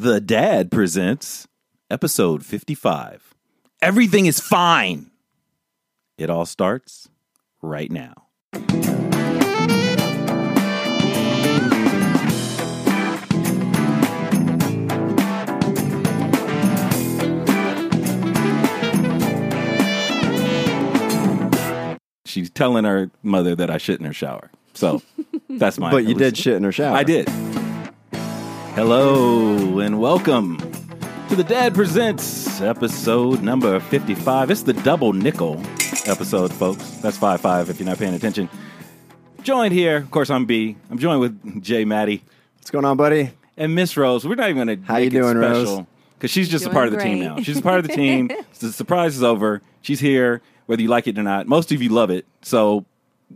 The Dad presents episode 55. Everything is fine. It all starts right now. She's telling her mother that I shit in her shower. So that's my. But you did shit in her shower. I did. Hello and welcome to the Dad Presents episode number 55. It's the double nickel episode, folks. That's 5 5 if you're not paying attention. Joined here, of course, I'm B. I'm joined with Jay Maddie What's going on, buddy? and Miss Rose. We're not even going to How make you doing, it Rose? special because she's just a Doing part of the team great. now. She's a part of the team. the surprise is over. She's here, whether you like it or not. Most of you love it. So,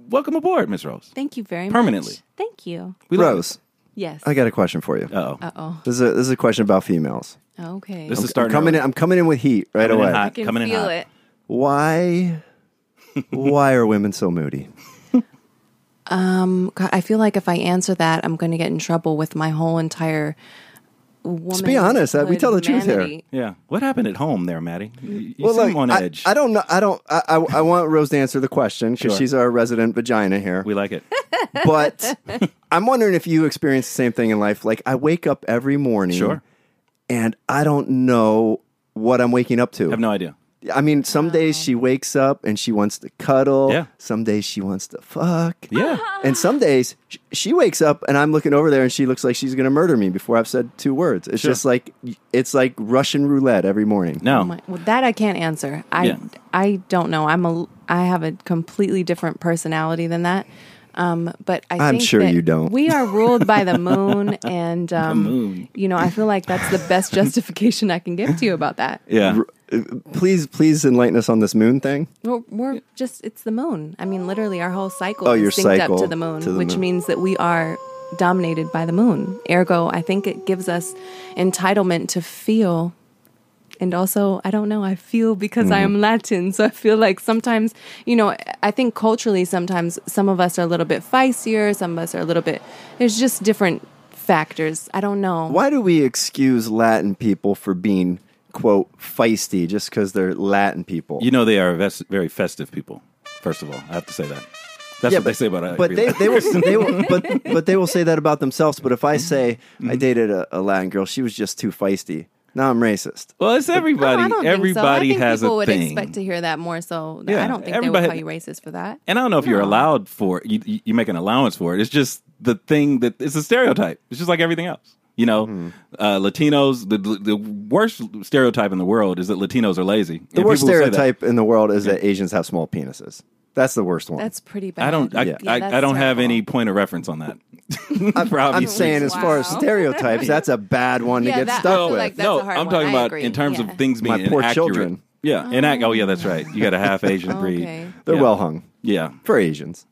welcome aboard, Miss Rose. Thank you very Permanently. much. Thank you. We love Rose, Yes. I got a question for you. Uh-oh. Uh oh. This is a, this is a question about females. Okay. This is I'm starting coming early. in. I'm coming in with heat right Coming in away. hot. I can coming in feel hot. it. Why? why are women so moody? God, I feel like if I answer that, I'm going to get in trouble with my whole entire woman. be honest, uh, we tell the truth here. Yeah. What happened at home there, Maddie? You, you well, seem look, on I, edge. I don't know. I don't. I, I, I want Rose to answer the question because Sure. she's our resident vagina here. we like it. but I'm wondering if you experience the same thing in life. Like I wake up every morning, Sure. and I don't know what I'm waking up to. I have no idea. I mean, some days she wakes up and she wants to cuddle. Yeah. Some days she wants to fuck. Yeah. And some days sh- she wakes up and I'm looking over there and she looks like she's going to murder me before I've said two words. It's Sure. just like it's like Russian roulette every morning. No. Oh my, well, that I can't answer. I Yeah. I don't know. I'm a I have a completely different personality than that. Um, but I I'm think sure that you don't. We are ruled by the moon, and um, moon. you know, I feel like that's the best justification I can give to you about that. yeah. Please, please enlighten us on this moon thing. We're, we're just, it's the moon. I mean, literally, our whole cycle Oh, is synced up to the moon, to the which moon. means that we are dominated by the moon. Ergo, I think it gives us entitlement to feel. And also, I don't know, I feel because I Mm-hmm. am Latin. So I feel like sometimes, you know, I think culturally, sometimes some of us are a little bit feistier, some of us are a little bit, there's just different factors. I don't know. Why do we excuse Latin people for being quote feisty just because they're Latin people? You know they are ves- very festive people. First of all, I have to say that. That's Yeah, what they say about it. But they, they will they will but but they will say that about themselves. But if I Mm-hmm. say I dated a, a Latin girl, she was just too feisty. Now I'm racist. Well, it's No, everybody. I don't everybody think so. I think has people a would thing. expect to hear that more so. Yeah, I don't think they would call you racist for that. and I don't know if you're allowed for it. You, you, you make an allowance for it. It's just the thing that it's a stereotype. It's just like everything else. You know, Mm-hmm. uh, Latinos. The, the worst stereotype in the world is that Latinos are lazy. The worst stereotype in the world is that Asians have small penises. That's the worst one. That's pretty bad. I don't. I, Yeah. Yeah, I, that's I don't have any point of reference on that. I'm, I'm saying, as reasons. far as stereotypes, that's a bad one Yeah, to get that- stuck with. like no, I'm talking I about in terms Yeah. of things being My poor inaccurate. children. Yeah, inac- Oh, yeah, that's right. You got a half Asian breed. Okay. They're Yeah. well hung Yeah. for Asians.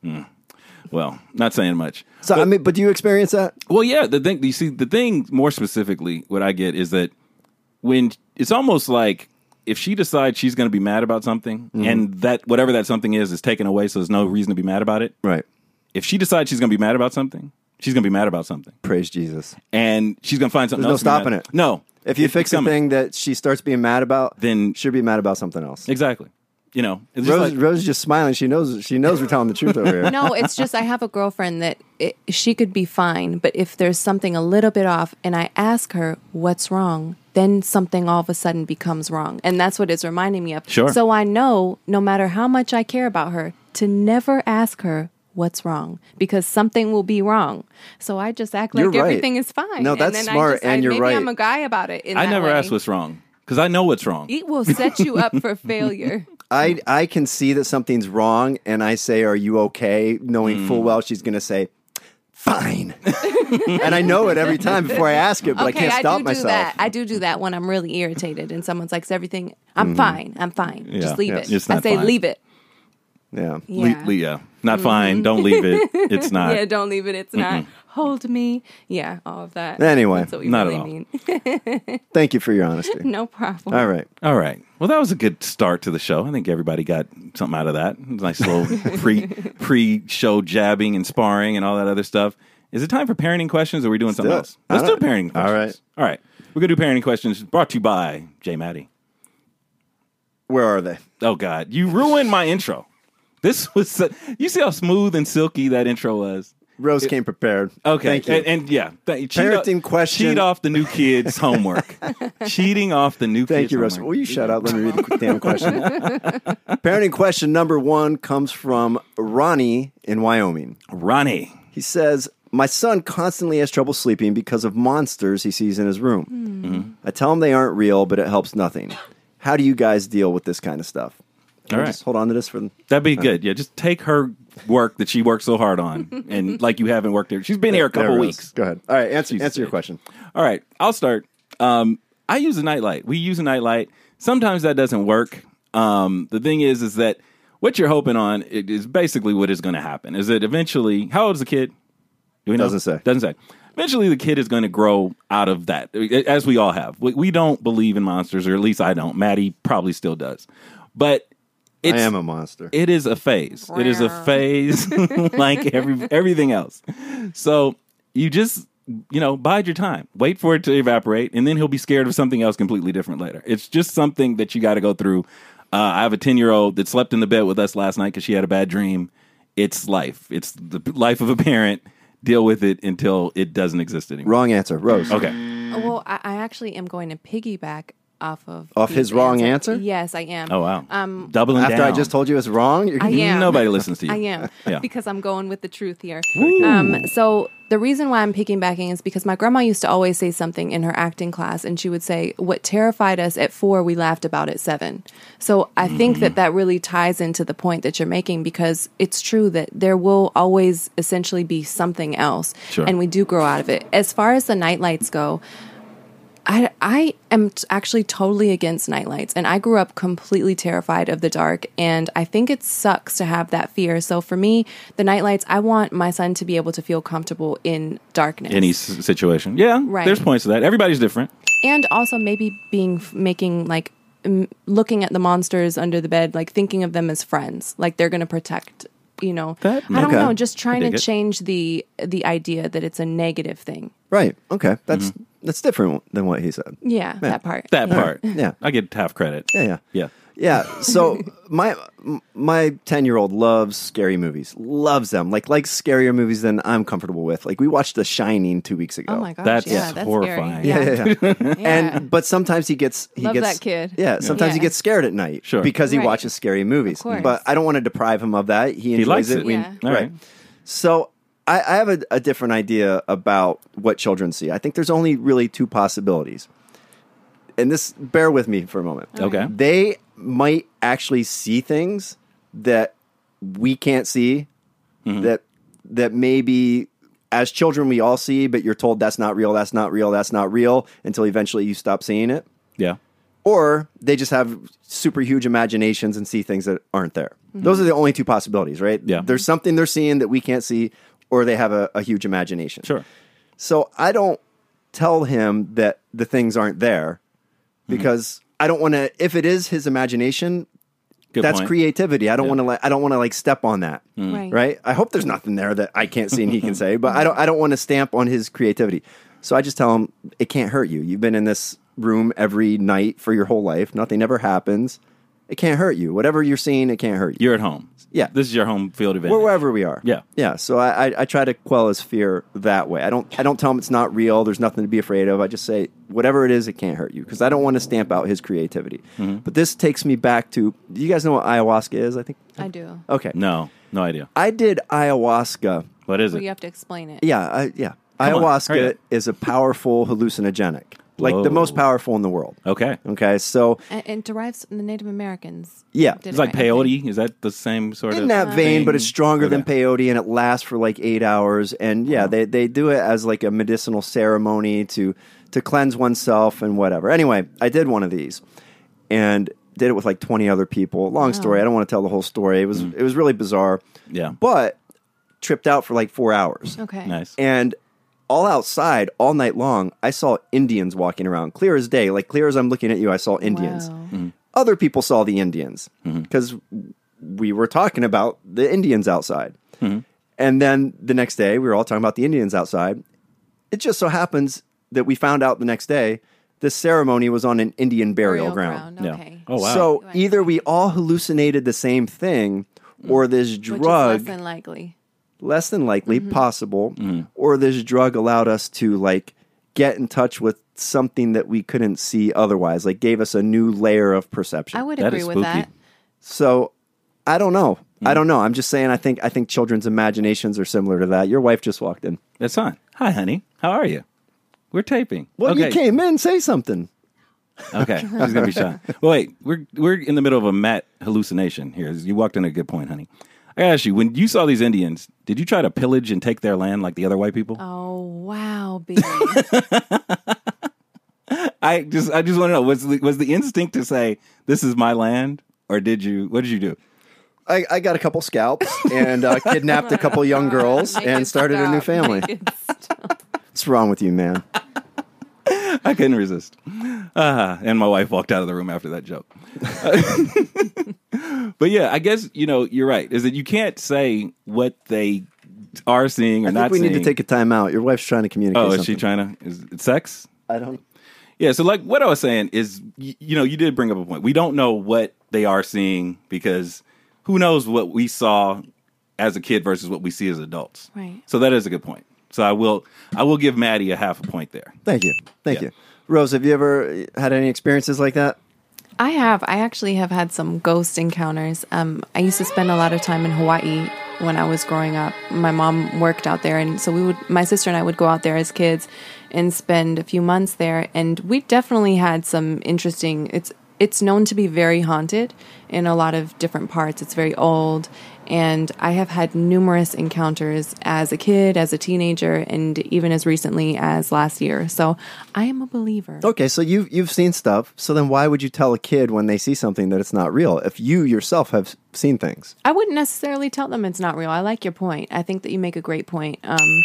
Well, not saying much. So I mean, but do you experience that? Well, yeah. The thing you see, the thing more specifically, what I get is that when it's almost like if she decides she's going to be mad about something, Mm-hmm. and that whatever that something is is taken away, so there's no reason to be mad about it. Right. If she decides she's going to be mad about something, she's going to be mad about something, Praise Jesus. and she's going to find something There's no else. to be stopping it. No, If you fix a coming. thing that she starts being mad about, Then- she'll be mad about something else. exactly. You know, it's just Rose, like- Rose is just smiling. She knows. She knows we're telling the truth over here. No, it's just I have a girlfriend that it, she could be fine, but if there's something a little bit off and I ask her what's wrong, then something all of a sudden becomes wrong. And that's what it's reminding me of. Sure. So I know no matter how much I care about her, to never ask her what's wrong because something will be wrong. So I just act like right. everything is fine. No, And that's then I smart, just- and I- you're maybe right. I'm a guy about it. in I that never way. ask what's wrong because I know what's wrong. It will set you up for failure. I I can see that something's wrong, and I say, "Are you okay?" Knowing Mm. full well she's going to say, "Fine," and I know it every time before I ask it, but I can't stop do myself. do that. I do do that when I'm really irritated and someone's like, "Is everything? I'm fine. I'm fine. Yeah. Just leave Yeah. it." I say, fine. "Leave it." Yeah. Yeah. Le- le- yeah. Not mm-hmm. fine. Don't leave it. It's not. yeah, don't leave it. It's not. Hold me. Yeah, all of that. Anyway, That's what we not at all. mean. Thank you for your honesty. no problem. All right. All right. Well, that was a good start to the show. I think everybody got something out of that. It was a nice little pre pre show jabbing and sparring and all that other stuff. Is it time for parenting questions or are we doing something else? Let's do parenting all questions. All right. We're gonna do parenting questions brought to you by Jay Maddie. Where are they? Oh God, you ruined my intro. This was so, you see how smooth and silky that intro was. Rose came prepared. Okay, Thank you. And, and yeah, th- Parenting off, question. Cheat off the new kids' homework. Cheating off the new. Thank you, Rose. homework. Will you shut up? Let me read the damn question. Parenting question number one comes from Ronnie in Wyoming. Ronnie. He says, My son constantly has trouble sleeping because of monsters he sees in his room. Mm-hmm. I tell him they aren't real, but it helps nothing. How do you guys deal with this kind of stuff? Can All. Just hold on to this for them. That'd be good. Yeah, just take her work that she worked so hard on, and like you haven't worked there. She's been here a There, couple weeks. Go ahead. All right, answer, Jesus answer your question. All right, I'll start. Um, I use a nightlight. We use a nightlight. Sometimes that doesn't work. Um, the thing is, is that what you're hoping on it is basically what is going to happen. Is that eventually? How old is the kid? Do we know? Doesn't say. Doesn't say. Eventually, the kid is going to grow out of that, as we all have. We, we don't believe in monsters, or at least I don't. Maddie probably still does, but it's, I am a monster. it is a phase. It is a phase like every everything else. So you just you know bide your time. Wait for it to evaporate, and then he'll be scared of something else completely different later. It's just something that you got to go through. Uh, I have a ten year old that slept in the bed with us last night because she had a bad dream. It's life. It's the life of a parent. Deal with it until it doesn't exist anymore. Wrong answer. Rose. Okay. Well, I, I actually am going to piggyback off of Off his Pete's wrong answer? Yes, I am. Oh wow. Um, Doubling After down. I just told you it's wrong, you're I am. Nobody listens to you. I am Yeah. because I'm going with the truth here. Um, so the reason why I'm piggybacking is because my grandma used to always say something in her acting class, and she would say, "What terrified us at four, we laughed about at seven. So I think Mm-hmm. that that really ties into the point that you're making because it's true that there will always essentially be something else, Sure. and we do grow out of it. As far as the nightlights go. I, I am t- actually totally against nightlights, and I grew up completely terrified of the dark. And I think it sucks to have that fear. So for me, the nightlights, I want my son to be able to feel comfortable in darkness. Any s- situation. Yeah. Right. There's points to that. Everybody's different. and also maybe being making like m- looking at the monsters under the bed, like thinking of them as friends, like they're going to protect. You know, That- I don't Okay. know. Just trying to it. change the the idea that it's a negative thing. right. Okay, that's Mm-hmm. that's different than what he said. Yeah, that part. That part. Yeah. I get half credit. Yeah, yeah. Yeah. Yeah. So my my ten year old loves scary movies. Loves them. Like likes scarier movies than I'm comfortable with. Like we watched The Shining two weeks ago. Oh my gosh, That's yeah, that's horrifying. Scary. Yeah, yeah, yeah. Yeah. And but sometimes he gets he Love gets that kid. Yeah, sometimes he gets scared at night. Sure. Because he Right. watches scary movies. course. But I don't want to deprive him of that. He enjoys likes it. it. We- Yeah. All right. So I, I have a, a different idea about what children see. I think there's only really two possibilities. And this bear with me for a moment. Okay. They might actually see things that we can't see Mm-hmm. that that maybe as children we all see, but you're told that's not real, that's not real, that's not real until eventually you stop seeing it. Yeah. Or they just have super huge imaginations and see things that aren't there. Those are the only two possibilities, right? Yeah. There's something they're seeing that we can't see, or they have a, a huge imagination. Sure. So I don't tell him that the things aren't there Mm-hmm. because I don't want to. If it is his imagination, Good that's point. creativity. I don't want to. Like, I don't want to like step on that. Hmm. Right. Right. I hope there's nothing there that I can't see and he can say, but I don't. I don't want to stamp on his creativity. So I just tell him it can't hurt you. You've been in this room every night for your whole life. Nothing ever happens. It can't hurt you. Whatever you're seeing, it can't hurt you. You're at home. Yeah. This is your home field advantage. Or wherever we are. Yeah. Yeah. So I, I, I try to quell his fear that way. I don't I don't tell him it's not real. There's nothing to be afraid of. I just say whatever it is, it can't hurt you because I don't want to stamp out his creativity. Mm-hmm. But this takes me back to. Do you guys know what ayahuasca is? I think. I do. Okay. No. No idea. I did ayahuasca. What is Well, it? you have to explain it. Yeah. I, yeah. Come ayahuasca up. is a powerful hallucinogenic, like the most powerful in the world. Okay. Okay. So And, and derives from the Native Americans. Yeah. Did It's like right, I think. peyote. Is that the same sort in of that vein, but it's stronger than peyote and it lasts for like eight hours. And yeah, uh-huh. they, they do it as like a medicinal ceremony to to cleanse oneself and whatever. Anyway, I did one of these and did it with like twenty other people. Long story. I don't want to tell the whole story. It was mm. it was really bizarre. Yeah. But tripped out for like four hours. Okay. Nice. And all outside, all night long, I saw Indians walking around, clear as day. Like clear as I'm looking at you, I saw Indians Wow. Mm-hmm. other people saw the Indians mm-hmm. because we were talking about the Indians outside. Mm-hmm. And then the next day, we were all talking about the Indians outside. It just so happens that we found out the next day this ceremony was on an Indian burial, Burial ground. ground, Yeah. Oh wow. So either we all hallucinated the same thing, mm. or this Which is drug less than likely. Less than likely Mm-hmm. possible or this drug allowed us to like get in touch with something that we couldn't see otherwise like gave us a new layer of perception I would That agree with that. so i don't know Mm. i don't know i'm just saying i think i think children's imaginations are similar to that your wife just walked in That's fine. Hi, honey. How are you? We're taping. well okay. you came in say something Okay, she's gonna be shy. Well, wait, we're we're in the middle of a Matt hallucination here. You walked in at a good point, honey. I ask you, when you saw these Indians, did you try to pillage and take their land like the other white people? Oh wow, baby. I just I just want to know was the, was the instinct to say this is my land, or did you what did you do? I, I got a couple scalps and uh, kidnapped a couple young girls Make and it started a new stop. family. Make it stop. What's wrong with you, man? I couldn't resist. Uh, and my wife walked out of the room after that joke. But yeah, I guess you know you're right. Is that you can't say what they are seeing or I think not we seeing. need to take a time out. Your wife's trying to communicate. oh, is something. she trying to? Is it sex? I don't. Yeah, so like what I was saying is, y- you know, you did bring up a point. We don't know what they are seeing because who knows what we saw as a kid versus what we see as adults. Right. So that is a good point. So I will, I will give Maddie a half a point there. Thank you. Thank Yeah. you. Rose, have you ever had any experiences like that? I have. I actually have had some ghost encounters. Um, I used to spend a lot of time in Hawaii when I was growing up. My mom worked out there, and so we would. My sister and I would go out there as kids and spend a few months there. And we definitely had some interesting. It's it's known to be very haunted in a lot of different parts. It's very old, and I have had numerous encounters as a kid, as a teenager, and even as recently as last year. So I am a believer. Okay, so you've you've seen stuff. So then why would you tell a kid when they see something that it's not real if you yourself have seen things? I wouldn't necessarily tell them it's not real. I like your point. I think that you make a great point. Um,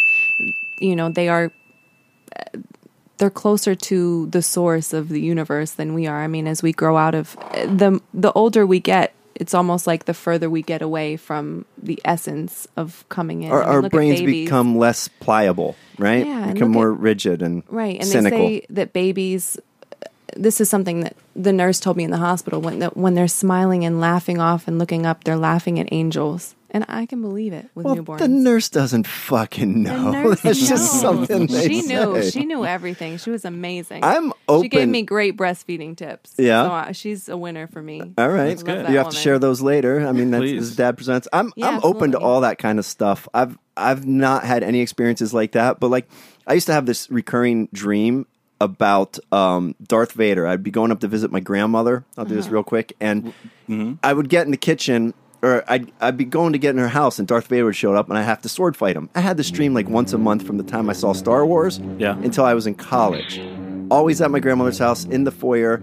you know, they are they're closer to the source of the universe than we are. I mean, as we grow out of the the older we get, it's almost like the further we get away from the essence of coming in. Our, I mean, our brains become less pliable, right? Yeah, become more at- rigid and Right, and cynical. they say that babies. Uh, this is something that the nurse told me in the hospital when that when they're smiling and laughing off and looking up, they're laughing at angels, and I can believe it with well, newborns. the nurse doesn't fucking know. nurse That's just something they she knew. say. She knew everything. She was amazing. I'm open. She gave me great breastfeeding tips. Yeah? so uh, she's a winner for me. All right, I love that you have to share those later. I mean, that's Please. dad presents. I'm Yeah, I'm open to all that kind of stuff. I've I've not had any experiences like that, but like I used to have this recurring dream about um, Darth Vader. I'd be going up to visit my grandmother. I'll do Uh-huh. this real quick, and Mm-hmm. I would get in the kitchen. Or I'd, I'd be going to get in her house, and Darth Vader showed up, and I have to sword fight him. I had this dream like once a month from the time I saw Star Wars Yeah. until I was in college. Always at my grandmother's house in the foyer,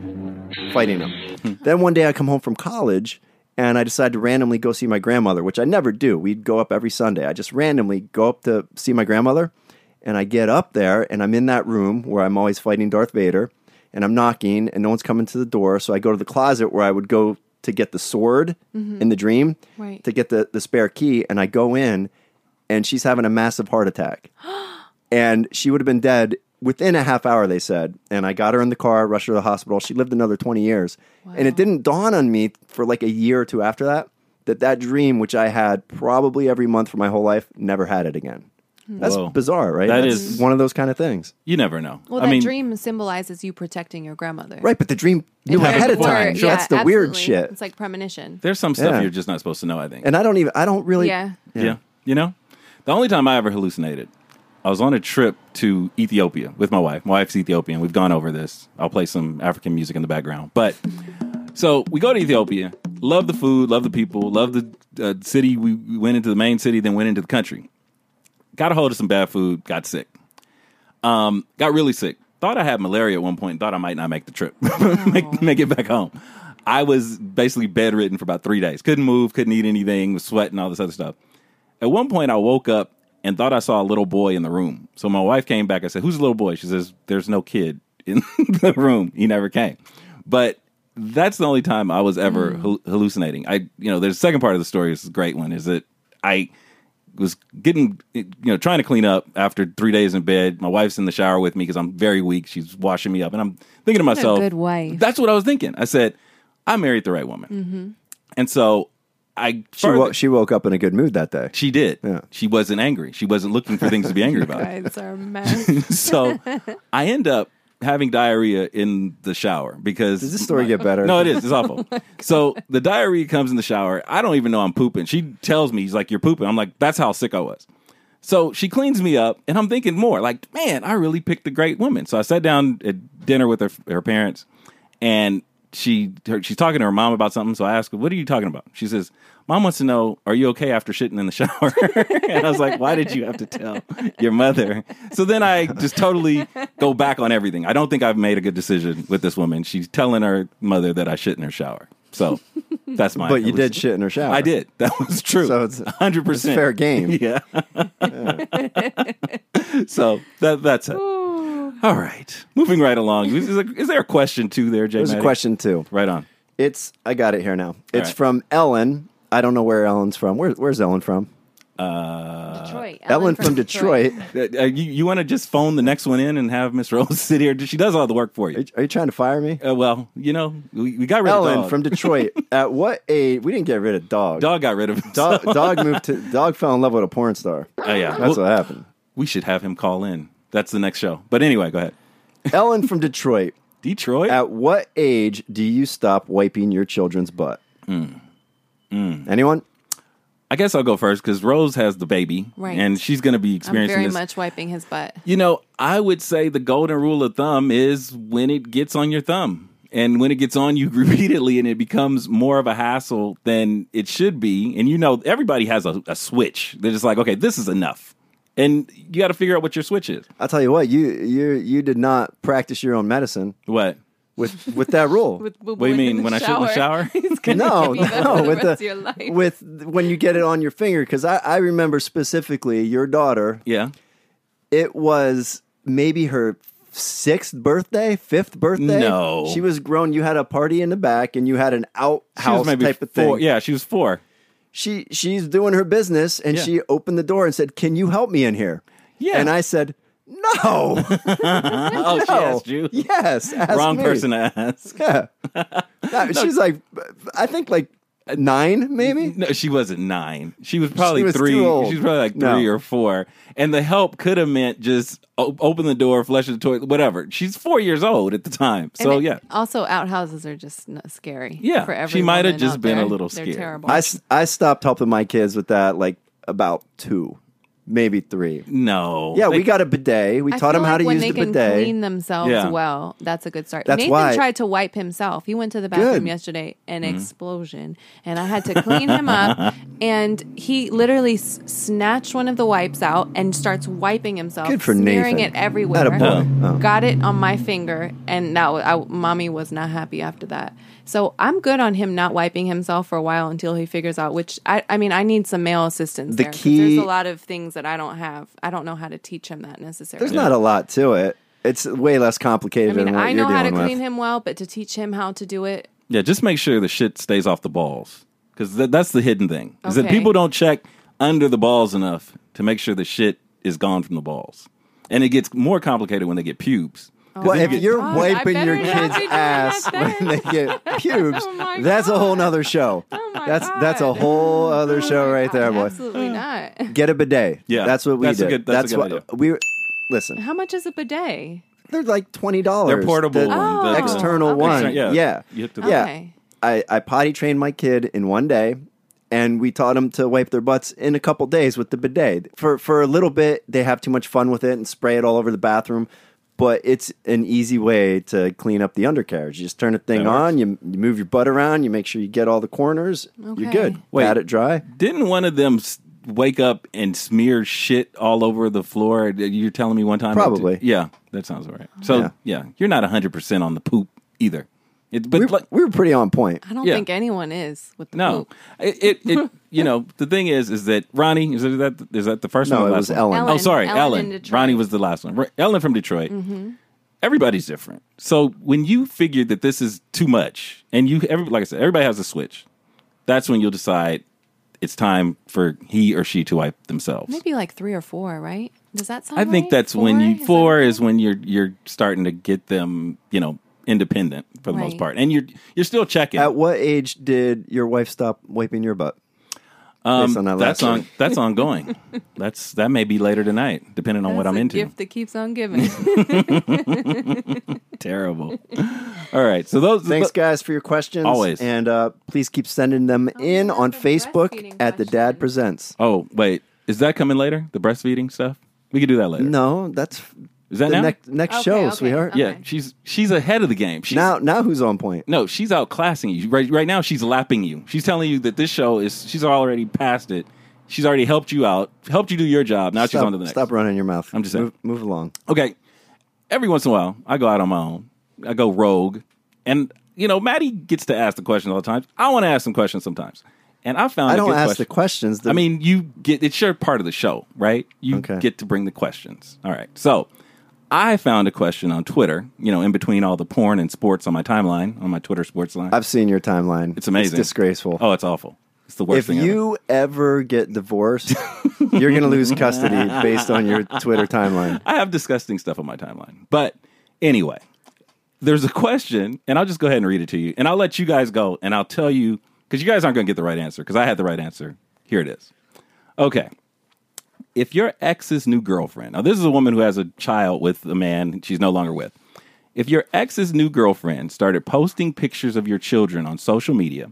fighting him. Hmm. then one day I come home from college and I decide to randomly go see my grandmother, which I never do. We'd go up every Sunday. I just randomly go up to see my grandmother and I get up there and I'm in that room where I'm always fighting Darth Vader and I'm knocking and no one's coming to the door. So I go to the closet where I would go to get the sword in the dream Right. to get the, the spare key and I go in and she's having a massive heart attack. And she would have been dead within a half hour they said. And i got her in the car rushed her to the hospital. She lived another 20 years. And it didn't dawn on me for like a year or two after that that that dream which i had probably every month for my whole life never had it again that's Whoa. bizarre right That that's is- one of those kind of things You never know. Well, I that mean, dream symbolizes you protecting your grandmother. right but the dream knew It's ahead of before- time so yeah, that's the weird absolutely. shit It's like premonition. there's some stuff Yeah. you're just not supposed to know. I think. and i don't even i don't really yeah. Yeah. You know, the only time I ever hallucinated, I was on a trip to Ethiopia with my wife. My wife's Ethiopian. We've gone over this. I'll play some African music in the background. But so we go to Ethiopia. Love the food. Love the people. Love the uh, city. We, we went into the main city, then went into the country. Got a hold of some bad food. Got sick. Um, got really sick. Thought I had malaria at one point. Thought I might not make the trip, make, make it back home. I was basically bedridden for about three days. Couldn't move, couldn't eat anything, was sweating, all this other stuff. At one point, I woke up and thought I saw a little boy in the room. So my wife came back. I said, "Who's the little boy?" She says, "There's no kid in the room. He never came." But that's the only time I was ever hal- hallucinating. I, you know, there's a second part of the story. Is a great one. Is that I was getting, you know, trying to clean up after three days in bed. My wife's in the shower with me because I'm very weak. She's washing me up, and I'm thinking to myself, good wife. That's what I was thinking. I said, I married the right woman, Mm-hmm. and so I She, further- wo- she woke up in a good mood that day. she did. Yeah. She wasn't angry. She wasn't looking for things to be angry about. Guys are a mess. so I end up having diarrhea in the shower because Does this story get better? No, it is. It's awful. so the diarrhea comes in the shower. I don't even know I'm pooping. She tells me, "He's like, you're pooping." I'm like, "That's how sick I was." So she cleans me up, and I'm thinking more like, "Man, I really picked a great woman." So I sat down at dinner with her her parents, and she her, she's talking to her mom about something. So I asked her, "What are you talking about?" She says, "Mom wants to know, are you okay after shitting in the shower?" and I was like, "Why did you have to tell your mother?" So then I just totally go back on everything. I don't think I've made a good decision with this woman. She's telling her mother that I shit in her shower. So that's my. But you did shit in her shower. I did. That was true. So it's- hundred percent fair game. Yeah. so that that's it. All right. Moving right along. Is there, is there a question too there, Jay? There's a question too. Right on. It's I got it here now. It's right. from Ellen. I don't know where Ellen's from. Where, where's Ellen from? Detroit. Ellen, from, Detroit. Uh, uh, you you want to just phone the next one in and have Miss Rose sit here? She does all the work for Are you. you, are you trying to fire me? Uh, well, you know, we, we got rid of Ellen from Detroit. At what age? We didn't get rid of dog. dog got rid of him. Dog, dog moved to. Dog fell in love with a porn star. Oh yeah, That's Well, what happened. we should have him call in. That's the next show. But anyway, go ahead. Ellen from Detroit. Detroit. At what age do you stop wiping your children's butt? Hmm. Hmm. Anyone? I guess I'll go first because Rose has the baby, Right. and she's going to be I'm experiencing very this. much wiping his butt. You know, I would say the golden rule of thumb is when it gets on your thumb. And when it gets on you repeatedly and it becomes more of a hassle than it should be, and you know, everybody has a, a switch. They're just like, okay, this is enough. And you got to figure out what your switch is. I'll tell you what. You you you did not practice your own medicine What? with with that rule. With What do you mean? When I shit in the shower? no, give you that no, the with the, your life. with when you get it on your finger. Because I, I remember specifically your daughter. yeah. It was maybe her sixth birthday, fifth birthday. No. she was grown. You had a party in the back, and you had an She was outhouse maybe type of four. thing. Yeah, she was four. She she's doing her business, and Yeah. she opened the door and said, "Can you help me in here?" Yeah. and I said, "No." Oh, she asked you. Yes, ask Wrong me. person to ask. Yeah. No, She's like, I think like nine, maybe. No, she wasn't nine. She was probably She was three. too old. She was probably like No. three or four. And the help could have meant just open the door, flush the toilet, whatever. She's four years old at the time. So And it- yeah, Also, outhouses are just scary. Yeah, for every she might have just out been a there. little They're scared. terrible. I stopped helping my kids with that like about two, maybe three. no. Yeah, They- we got a bidet. We I taught feel them how like to when use they the can bidet. clean themselves Yeah. well. That's a good start. That's Nathan why- tried to wipe himself. He went to the bathroom Good. yesterday, an Mm-hmm. explosion, and I had to clean him up. And he literally s- snatched one of the wipes out and starts wiping himself, Good for smearing Nathan. it everywhere. Attaboy. Oh. Got it on my finger, and now I, mommy was not happy after that. So I'm good on him not wiping himself for a while until he figures out which. I, I mean, I need some male assistance. The there, 'cause key- there's a lot of things that I don't have. I don't know how to teach him that necessarily. There's not a lot to it. It's way less complicated I mean, than what I you're know how to dealing clean him well, but to teach him how to do it, yeah, just make sure the shit stays off the balls because th- that's the hidden thing. Is that people don't check under the balls enough to make sure the shit is gone from the balls, and it gets more complicated when they get pubes. Well, if you're God, wiping your kid's ass when they get oh pubes, Oh my that's a whole God. nother show. Oh my that's that's a whole oh other show right there, boy. Absolutely mm. not. Get a bidet. Yeah, that's what we that's a did. good- that's a good what we listen. How much is a bidet? They're like twenty dollars. They're portable. The Oh. the- external okay. one. Extern- yeah. yeah, You have to- yeah. Okay. I, I potty trained my kid in one day, and we taught them to wipe their butts in a couple days with the bidet. For for a little bit, they have too much fun with it and spray it all over the bathroom. But it's an easy way to clean up the undercarriage. You just turn the thing That works. on, you, you move your butt around, you make sure you get all the corners. You're Okay. good. Wait. Pat it dry. Didn't one of them s- wake up and smear shit all over the floor? Uh, you're telling me one time? Probably. Yeah, that sounds right. So Yeah. yeah, you're not 100 percent on the poop either. It, but We, like, we were pretty on point. I don't Yeah. think anyone is with the no, poop. it, it, it you know the thing is is that Ronnie is that is that the first No, one? or it the was last one? Ellen. Oh, sorry, Ellen Ellen. Ronnie was the last one. Ellen from Detroit. Mm-hmm. Everybody's different. So when you figure that this is too much, and you every like I said, everybody has a switch. That's when you'll decide it's time for he or she to wipe themselves. Maybe like three or four, right? Does that sound I think right? that's when you Is four okay? is when you're you're starting to get them, you know, independent for the most Right. part, and you're you're still checking. At what age did your wife stop wiping your butt? Based on that Um, that's last on that's ongoing. that's that may be later tonight, depending on what I'm a into. gift that keeps on giving. Terrible. All right, so those Thanks, guys, for your questions. Always. And uh, please keep sending them in yeah, on the Facebook breastfeeding at The Dad question. Presents. Oh wait, is that coming later? The breastfeeding stuff? We could do that later. No, that's Is that the now? next next Okay, show, okay. sweetheart. Okay. Yeah, she's she's ahead of the game. She's, Now, now who's on point? no, she's outclassing you. Right, right now she's lapping you. She's telling you that this show is. She's already past it. She's already helped you out, helped you do your job. Now she's stop, on to the next. Stop running your mouth. I'm just saying. move, move along. okay, every once in a while, I go out on my own. I go rogue, and you know, Maddie gets to ask the questions all the time. I want to ask some questions sometimes, and I found I a don't good ask question. the questions. The, I mean, you get it's your part of the show, right? You Okay. get to bring the questions. All right. So I found a question on Twitter, you know, in between all the porn and sports on my timeline, on my Twitter sports line. I've seen your timeline. it's amazing. It's disgraceful. Oh, it's awful. It's the worst if thing ever. you ever get divorced, you're going to lose custody based on your Twitter timeline. I have disgusting stuff on my timeline. But anyway, there's a question, and I'll just go ahead and read it to you. And I'll let you guys go, and I'll tell you, because you guys aren't going to get the right answer, because I had the right answer. Here it is. Okay. If your ex's new girlfriend, now this is a woman who has a child with a man she's no longer with. If your ex's new girlfriend started posting pictures of your children on social media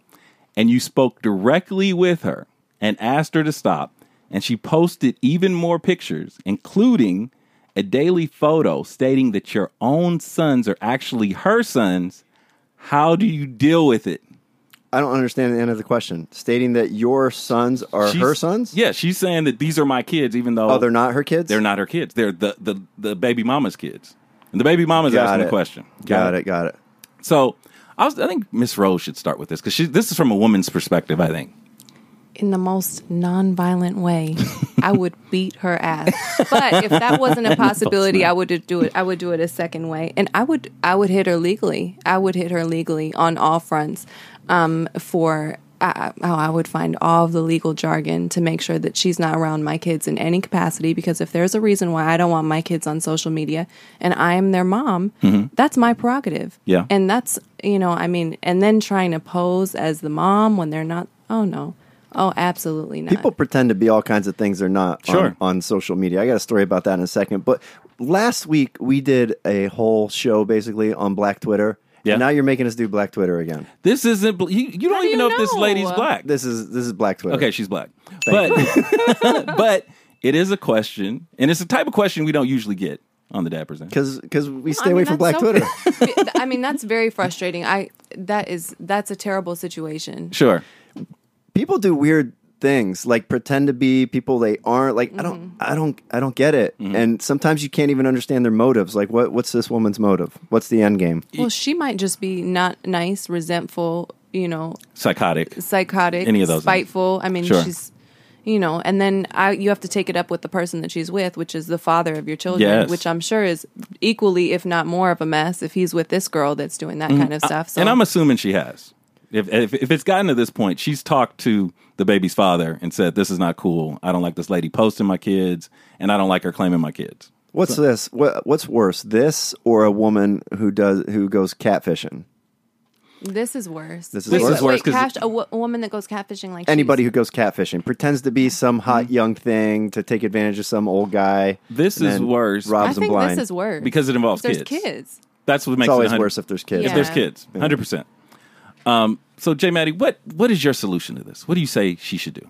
and you spoke directly with her and asked her to stop, and she posted even more pictures, including a daily photo stating that your own sons are actually her sons, how do you deal with it? I don't understand the end of the question. Stating that your sons are She's- her sons? Yeah, she's saying that these are my kids, even though Oh, they're not her kids? they're not her kids. They're the, the, the baby mama's kids. And the baby mama's Got asking it. the question. Got it, got it. So I, was, I think Miss Rose should start with this because this is from a woman's perspective, I think. In the most non-violent way, I would beat her ass. But if that wasn't a possibility, I would do it. I would do it a second way, and I would I would hit her legally. I would hit her legally on all fronts. Um, for I, I I would find all of the legal jargon to make sure that she's not around my kids in any capacity. Because if there's a reason why I don't want my kids on social media, and I am their mom, that's my prerogative. Yeah. and that's you know, I mean, and then trying to pose as the mom when they're not. Oh no. Oh, absolutely not. People pretend to be all kinds of things they're not on- Sure. on, social media. I got a story about that in a second. But last week we did a whole show basically on Black Twitter. Yeah. And now you're making us do Black Twitter again. This isn't, bl- you, you don't do even you know, if this know? lady's black. This is this is Black Twitter. Okay, she's black. But, but it is a question, and it's the type of question we don't usually get on the Dad Present. Because because we stay I mean, away from Black that's Twitter. so- I mean, that's very frustrating. I that is that's a terrible situation. Sure. people do weird things like pretend to be people they aren't like i don't i don't i don't get it Mm-hmm. and sometimes you can't even understand their motives like what what's this woman's motive what's the end game Well, she might just be not nice, resentful, you know, Psychotic. psychotic, Any of those things. spiteful. I mean, Sure. she's you know, and then I you have to take it up with the person that she's with, which is the father of your children, Yes. which I'm sure is equally, if not more, of a mess if he's with this girl that's doing that kind of stuff. So Mm-hmm. And I'm assuming she has. If, if if it's gotten to this point, she's talked to the baby's father and said, "This is not cool. I don't like this lady posting my kids, and I don't like her claiming my kids." what's this what, what's worse this or a woman who does who goes catfishing this is worse. This is Wait, worse. wait, worse 'cause- cash, a, woman that goes catfishing like anybody she's- who goes catfishing pretends to be some hot Mm-hmm. young thing to take advantage of some old guy This and is worse. robs I think blind this is worse Because it involves There's kids. kids. That's what makes it's always it worse if there's kids If there's kids, hundred percent. Um, so, J. Maddie, what what is your solution to this? What do you say she should do?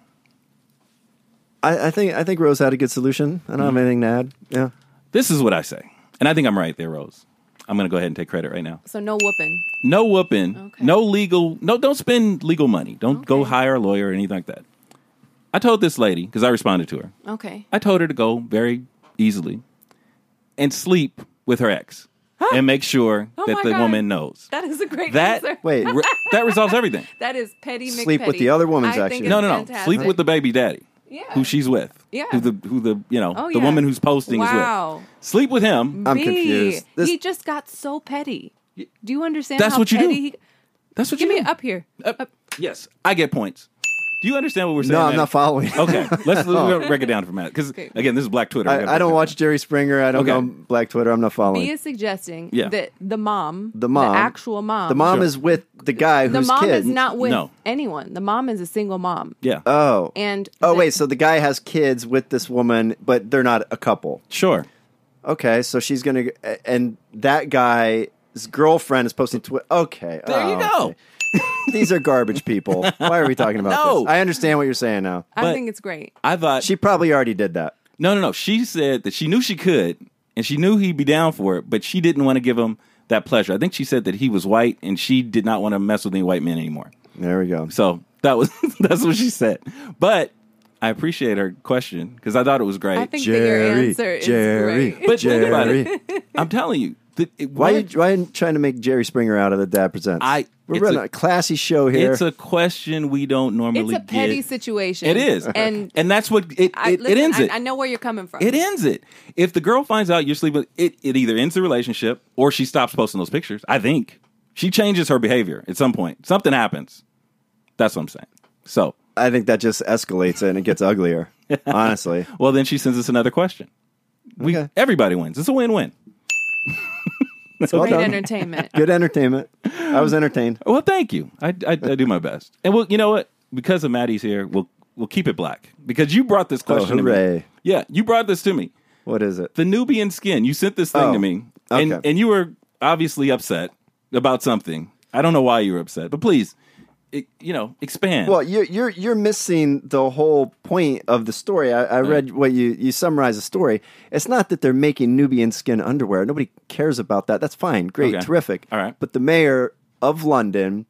I, I think i think rose had a good solution i don't Mm-hmm. have anything to add yeah This is what I say, and I think I'm right there, Rose. I'm going to go ahead and take credit right now. So no whooping. No whooping, Okay. no legal, no. Don't spend legal money. Don't go hire a lawyer or anything like that. I told this lady because I responded to her. Okay. I told her to go very easily and sleep with her ex and make sure Oh that my the God. woman knows. That is a great That answer. wait re- that resolves everything. That is petty. Sleep with McPetty. the other woman's I actually- think No, it's no, no. fantastic. Sleep with the baby daddy. Yeah. Who she's with. Yeah. Who the who the you know Oh, the yeah. woman who's posting Wow. is with. Sleep with him. I'm B, confused. This- he just got so petty. Do you understand? That's how what you do. petty He, That's what you give you me do. up here. Uh, yes, I get points. Do you understand what we're saying? No, I'm Matt? not following. Okay, let's, let's oh. break it down for Matt because Okay. again, this is Black Twitter. I, I don't watch Jerry Springer. I don't Okay. know Black Twitter. I'm not following. He is suggesting Yeah. that the mom, The mom- actual mom, the mom Sure. is with the guy the whose mom kid. is not with No. anyone. The mom is a single mom. Yeah, Oh. and oh the- wait, so the guy has kids with this woman, but they're not a couple. sure. Okay, so she's gonna, and that guy's girlfriend is posting. Twi- okay, There you oh, go. okay. These are garbage people. Why are we talking about No. this? I understand what you're saying now. I but- think it's great. I thought She probably already did that. No, no, no. She said that she knew she could, and she knew he'd be down for it, but she didn't want to give him that pleasure. I think she said that he was white, and she did not want to mess with any white men anymore. There we go. So that was that's what she said. But I appreciate her question because I thought it was great. I think that your answer is Jerry, great. but think about Jerry. it. I'm telling you, that it, Why are you, why are you trying to make Jerry Springer out of the Dad Presents? I- We're it's running a- a, classy show here. It's a question we don't normally It's a petty get. situation. It is, and and that's what it I, it, listen, it ends I, it. I know where you're coming from. It ends it. If the girl finds out you're sleeping, it, it either ends the relationship or she stops posting those pictures. I think she changes her behavior at some point. Something happens. That's what I'm saying. So, I think that just escalates it and it gets uglier. Honestly, well, then she sends us another question. We Okay. everybody wins. It's a win-win. well Great done. entertainment. Good entertainment. I was entertained. Well, thank you. I, I, I do my best. And well, you know what? Because of Maddie's here, we'll we'll keep it black because you brought this oh, question to me. Oh. Yeah, you brought this to me. What is it? the Nubian skin. You sent this thing Oh, to me, and okay. and you were obviously upset about something. I don't know why you were upset, but please, it, you know, expand. Well, you're you're you're missing the whole point of the story. I, I read what you you summarize the story. It's not that they're making Nubian skin underwear. Nobody cares about that. That's fine, great, Okay. terrific. All right. But the mayor of London,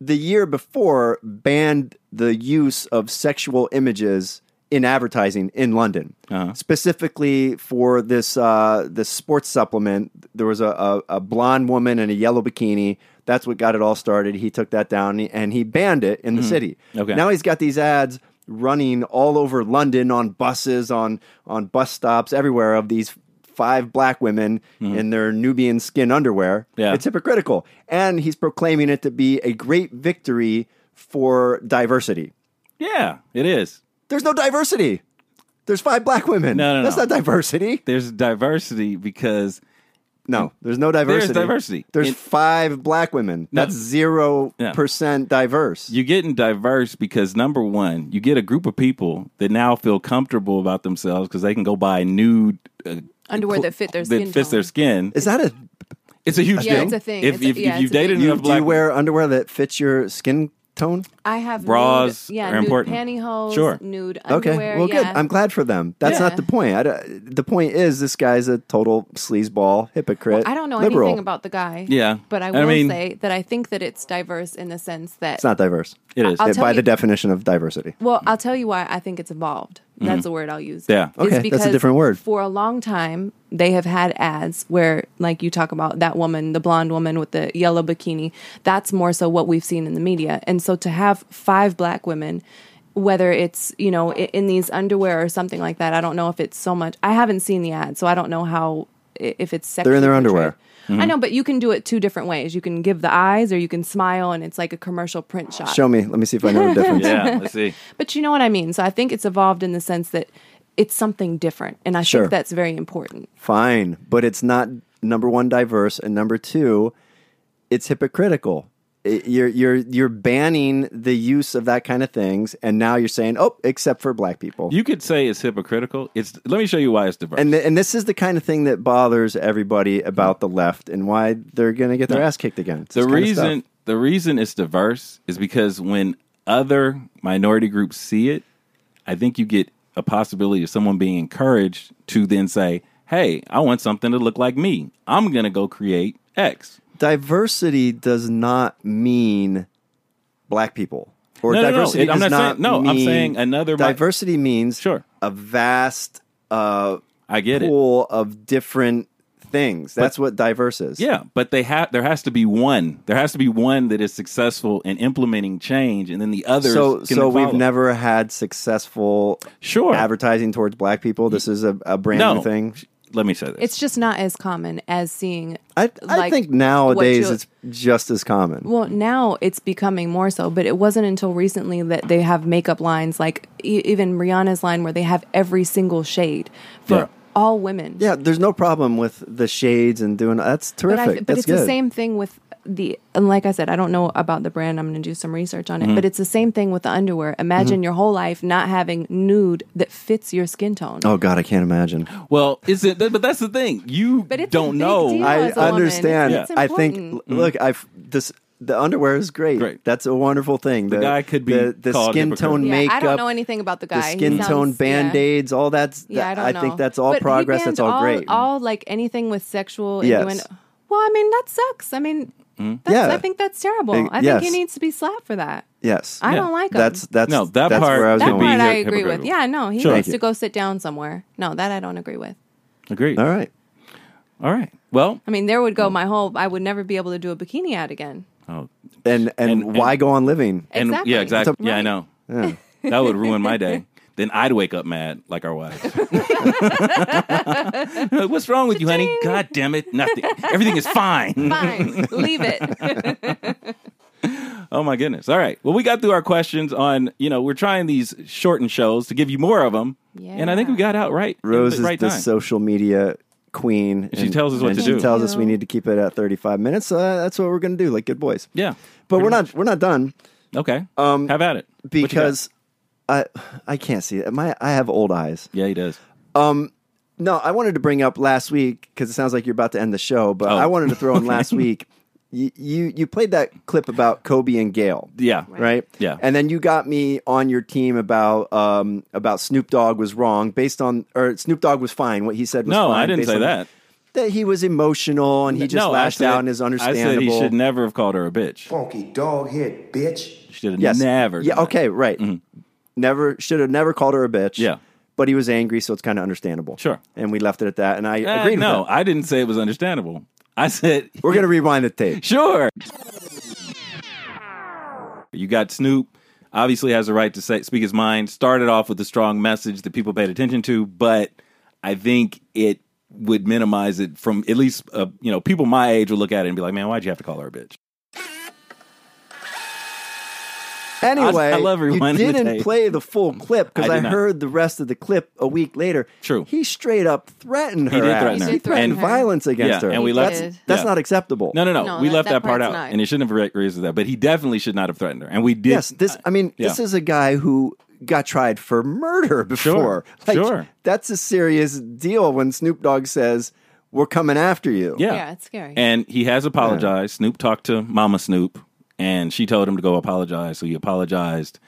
the year before, banned the use of sexual images in advertising in London, Uh-huh. specifically for this uh, this sports supplement. There was a, a, a blonde woman in a yellow bikini. That's what got it all started. He took that down and he banned it in the city. Mm-hmm. Okay. Now he's got these ads running all over London on buses, on on bus stops, everywhere of these five black women in their Nubian skin underwear. Mm-hmm. Yeah. It's hypocritical. And he's proclaiming it to be a great victory for diversity. yeah, it is. There's no diversity. There's five black women. No, no, That's no. not diversity. There's diversity because No, there's no diversity. There's diversity. There's In- five black women. No. That's zero percent diverse. you're getting diverse because number one, you get a group of people that now feel comfortable about themselves because they can go buy nude uh, Underwear that fit their skin that skin fits tone. their skin. Is that a? It's a huge Yeah, thing. it's a thing. If, It's a- if, yeah, if you've it's a dated thing. You, enough do black you wear underwear that fits your skin tone? I have Bras nude, yeah, are nude important. pantyhose, Sure. nude Okay, underwear. well, yeah. good. I'm glad for them. That's Yeah. not the point. I the point is, this guy's a total sleazeball, hypocrite. I don't know liberal. anything about the guy. Yeah. but I I will mean- say that I think that it's diverse in the sense that It's not diverse. It is. I'll It- tell by you- the definition of diversity. Well, I'll tell you why I think it's evolved. That's the word I'll use. Mm-hmm. Yeah. Okay, that's a different word. For a long time, they have had ads where, like you talk about that woman, the blonde woman with the yellow bikini. That's more so what we've seen in the media. And so to have five black women, whether it's you know i- in these underwear or something like that, I don't know if it's so much. I haven't seen the ad, so I don't know how i- if it's sexually They're in their portrayed. Underwear. I know, but you can do it two different ways. You can give the eyes, or you can smile, and it's like a commercial print shot. Show me. Let me see if I know the difference. yeah, let's see. But you know what I mean? So I think it's evolved in the sense that it's something different. And I Sure. think that's very important. Fine, but it's not number one diverse, and number two, it's hypocritical. You're you're you're banning the use of that kind of things, and now you're saying, oh, except for black people. You could say it's hypocritical. It's let me show you why it's diverse. and th- and this is the kind of thing that bothers everybody about the left, and why they're going to get their ass kicked again. It's the this kind of reason the reason it's diverse is because when other minority groups see it, I think you get a possibility of someone being encouraged to then say, "Hey, I want something to look like me. I'm going to go create X." diversity does not mean black people. Or No, no, no. diversity It- I'm does not not saying- no, I'm saying another diversity means Sure. a vast uh, I get it. pool of different things. That's what diverse is. Yeah, but they have there has to be one. There has to be one that is successful in implementing change, and then the others. So, can so we've never had successful Sure. advertising towards black people. This is a, a brand no new thing. Let me say this. It's just not as common as seeing. I, I like, think nowadays it's just as common. Well, now it's becoming more so, but it wasn't until recently that they have makeup lines like e- even Rihanna's line where they have every single shade for Yeah. all women. yeah, there's no problem with the shades and doing that's but, terrific. I, but that's it's good. the same thing with the and like I said, I don't know about the brand. I'm going to do some research on it, Mm-hmm. but it's the same thing with the underwear. Imagine your whole life not having nude that fits your skin tone. Oh God, I can't imagine. well, is it? But that's the thing. You But it's don't big know. deal. I as a woman, understand. it's- it's I think. important. Look, I've this the underwear is great. Great. That's a wonderful thing. The, guy could be the, the skin tone yeah, makeup. I don't know anything about the the guy. He skin sounds- tone band aids, all that's. Yeah, I don't know. think that's all But progress. banned That's all, great. All like anything with sexual Yes. innuendo. Well, I mean that sucks. I mean, that's, Yeah. I think that's terrible. Uh, I yes. think he needs to be slapped for that. yes, I Yeah. don't like him. that's that's No, that that's part where I was that going. part I agree with. Yeah, no, he Sure. needs to go sit down somewhere. No, that I don't agree with. Agreed. All right. All right. Well, I mean, there would go my whole. I would never be able to do a bikini ad again. oh, And and, And- why and- go on living? and Exactly. yeah, exactly. Right. Yeah, I know. That would ruin my day. Then I'd wake up mad like our wives. What's wrong with you, honey? God damn it. Nothing. Everything is fine. Fine, leave it. Oh my goodness. All right. Well, we got through our questions on, you know, we're trying these shortened shows to give you more of them. Yeah. And I think we got out right. Rose the is right the time. social media queen. And She tells us what and to she do. tells us we need to keep it at 35 minutes. So uh, that's what we're going to do, like good boys. yeah. But we're not we're not done Okay. Um, Have at it. What you got? because I I can't see it. My I have old eyes. Yeah, he does. Um, No, I wanted to bring up last week because it sounds like you're about to end the show, but Oh. I wanted to throw in last week. You, you you played that clip about Kobe and Gayle. Yeah. Right. Yeah. And then you got me on your team about um about Snoop Dogg was wrong based on or Snoop Dogg was fine. What he said was No, fine I didn't say that. That he was emotional and he just no, lashed said- out and is I understandable. said he should never have called her a bitch. Funky dog head, bitch. She should have Yes. never. Yeah. done that. Okay. Right. Never should have never called her a bitch. Yeah. But he was angry, so it's kind of understandable. Sure. And we left it at that. And I Eh, agreed no. I didn't say it was understandable. I said We're gonna rewind the tape. Sure. You got Snoop. Obviously, has the right to say, speak his mind. Started off with a strong message that people paid attention to, but I think it would minimize it from at least uh, you know people my age would look at it and be like, "Man, why'd you have to call her a bitch?" Anyway, I love you rewinding the didn't tape. play the full clip because I I, did not. heard the rest of the clip a week later. True. He straight up threatened her. He did threaten her. He He did threaten threatened her. violence against Yeah, her. and we He left. That's, did. that's yeah. not acceptable. No, no, no. No, we that- left that that, part out, not. and he shouldn't have ra- raised that. But he definitely should not have threatened her. And we did. Yes, this. I mean, this is a guy who got tried for murder before. Like, sure. That's a serious deal when Snoop Dogg says, "We're coming after you." yeah, Yeah, it's scary. And he has apologized. Snoop talked to Mama Snoop, and she told him to go apologize. So he apologized,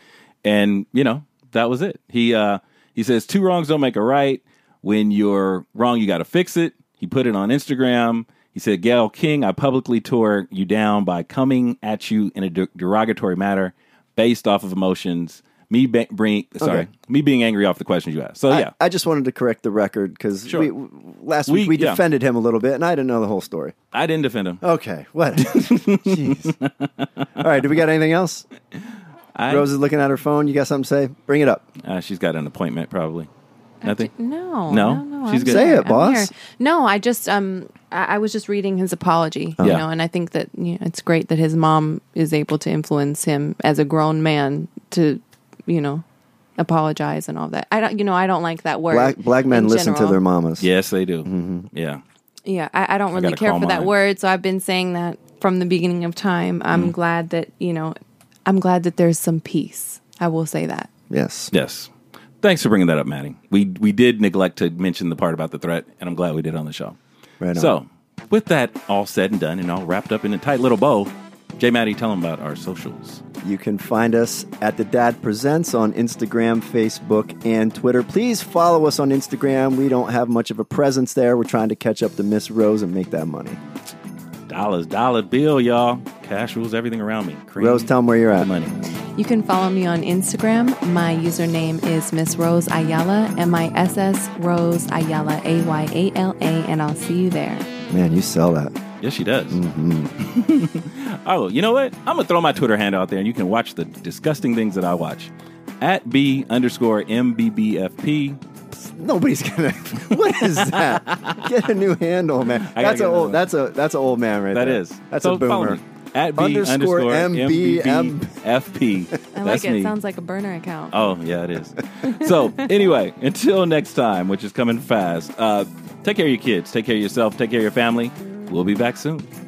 and you know that was it. He uh, he says two wrongs don't make a right. When you're wrong, you got to fix it. He put it on Instagram. He said, "Gayle King, I publicly tore you down by coming at you in a de- derogatory manner, based off of emotions. Me ba- bring sorry, Okay. me being angry off the questions you asked. So I, yeah, I just wanted to correct the record because Sure. we, last week we yeah. defended him a little bit, and I didn't know the whole story. I didn't defend him. Okay, what? Jeez. All right, do we got anything else? I, Rose is looking at her phone. You got something to say? Bring it up. uh, she's got an appointment probably. Nothing. No, No? no, no. She's I'm good. Say it, boss. No, I just um, I, I was just reading his apology, you Yeah. know, and I think that you know, it's great that his mom is able to influence him as a grown man to, you know, apologize and all that. I don't, you know, I don't like that word. Black black men in listen to their mamas. Yes, they do. Mm-hmm. Yeah. Yeah, I, I don't really gotta care call for that word, so I've been saying that from the beginning of time. I'm Mm. glad that you know, I'm glad that there's some peace. I will say that. Yes. Yes. Thanks for bringing that up, Maddie. We we did neglect to mention the part about the threat, and I'm glad we did on the show. Right on. So, with that all said and done, and all wrapped up in a tight little bow, J. Maddie, tell them about our socials. You can find us at The Dad Presents on Instagram, Facebook, and Twitter. Please follow us on Instagram. We don't have much of a presence there. We're trying to catch up to Miss Rose and make that money. Dollars, dollar bill, y'all. Cash rules everything around me. Cream Rose, tell 'em where you're at. money. You can follow me on Instagram. My username is Miss Rose Ayala, M I S S Rose Ayala, A Y A L A, and I'll see you there. Man, you sell that. Yes, she does. Mm-hmm. oh, you know what? I'm gonna throw my Twitter handle out there, and you can watch the disgusting things that I watch at b underscore mbbfp. Nobody's gonna. What is that? Get a new handle, man. That's get a old. one. That's a that's an old man right That there. is. That's so a follow boomer. me. At B Underscore underscore MB, MBB I like That's it. me. Sounds like a burner account. Oh, yeah, it is. so, anyway, until next time, which is coming fast, uh, take care of your kids, take care of yourself, take care of your family. We'll be back soon.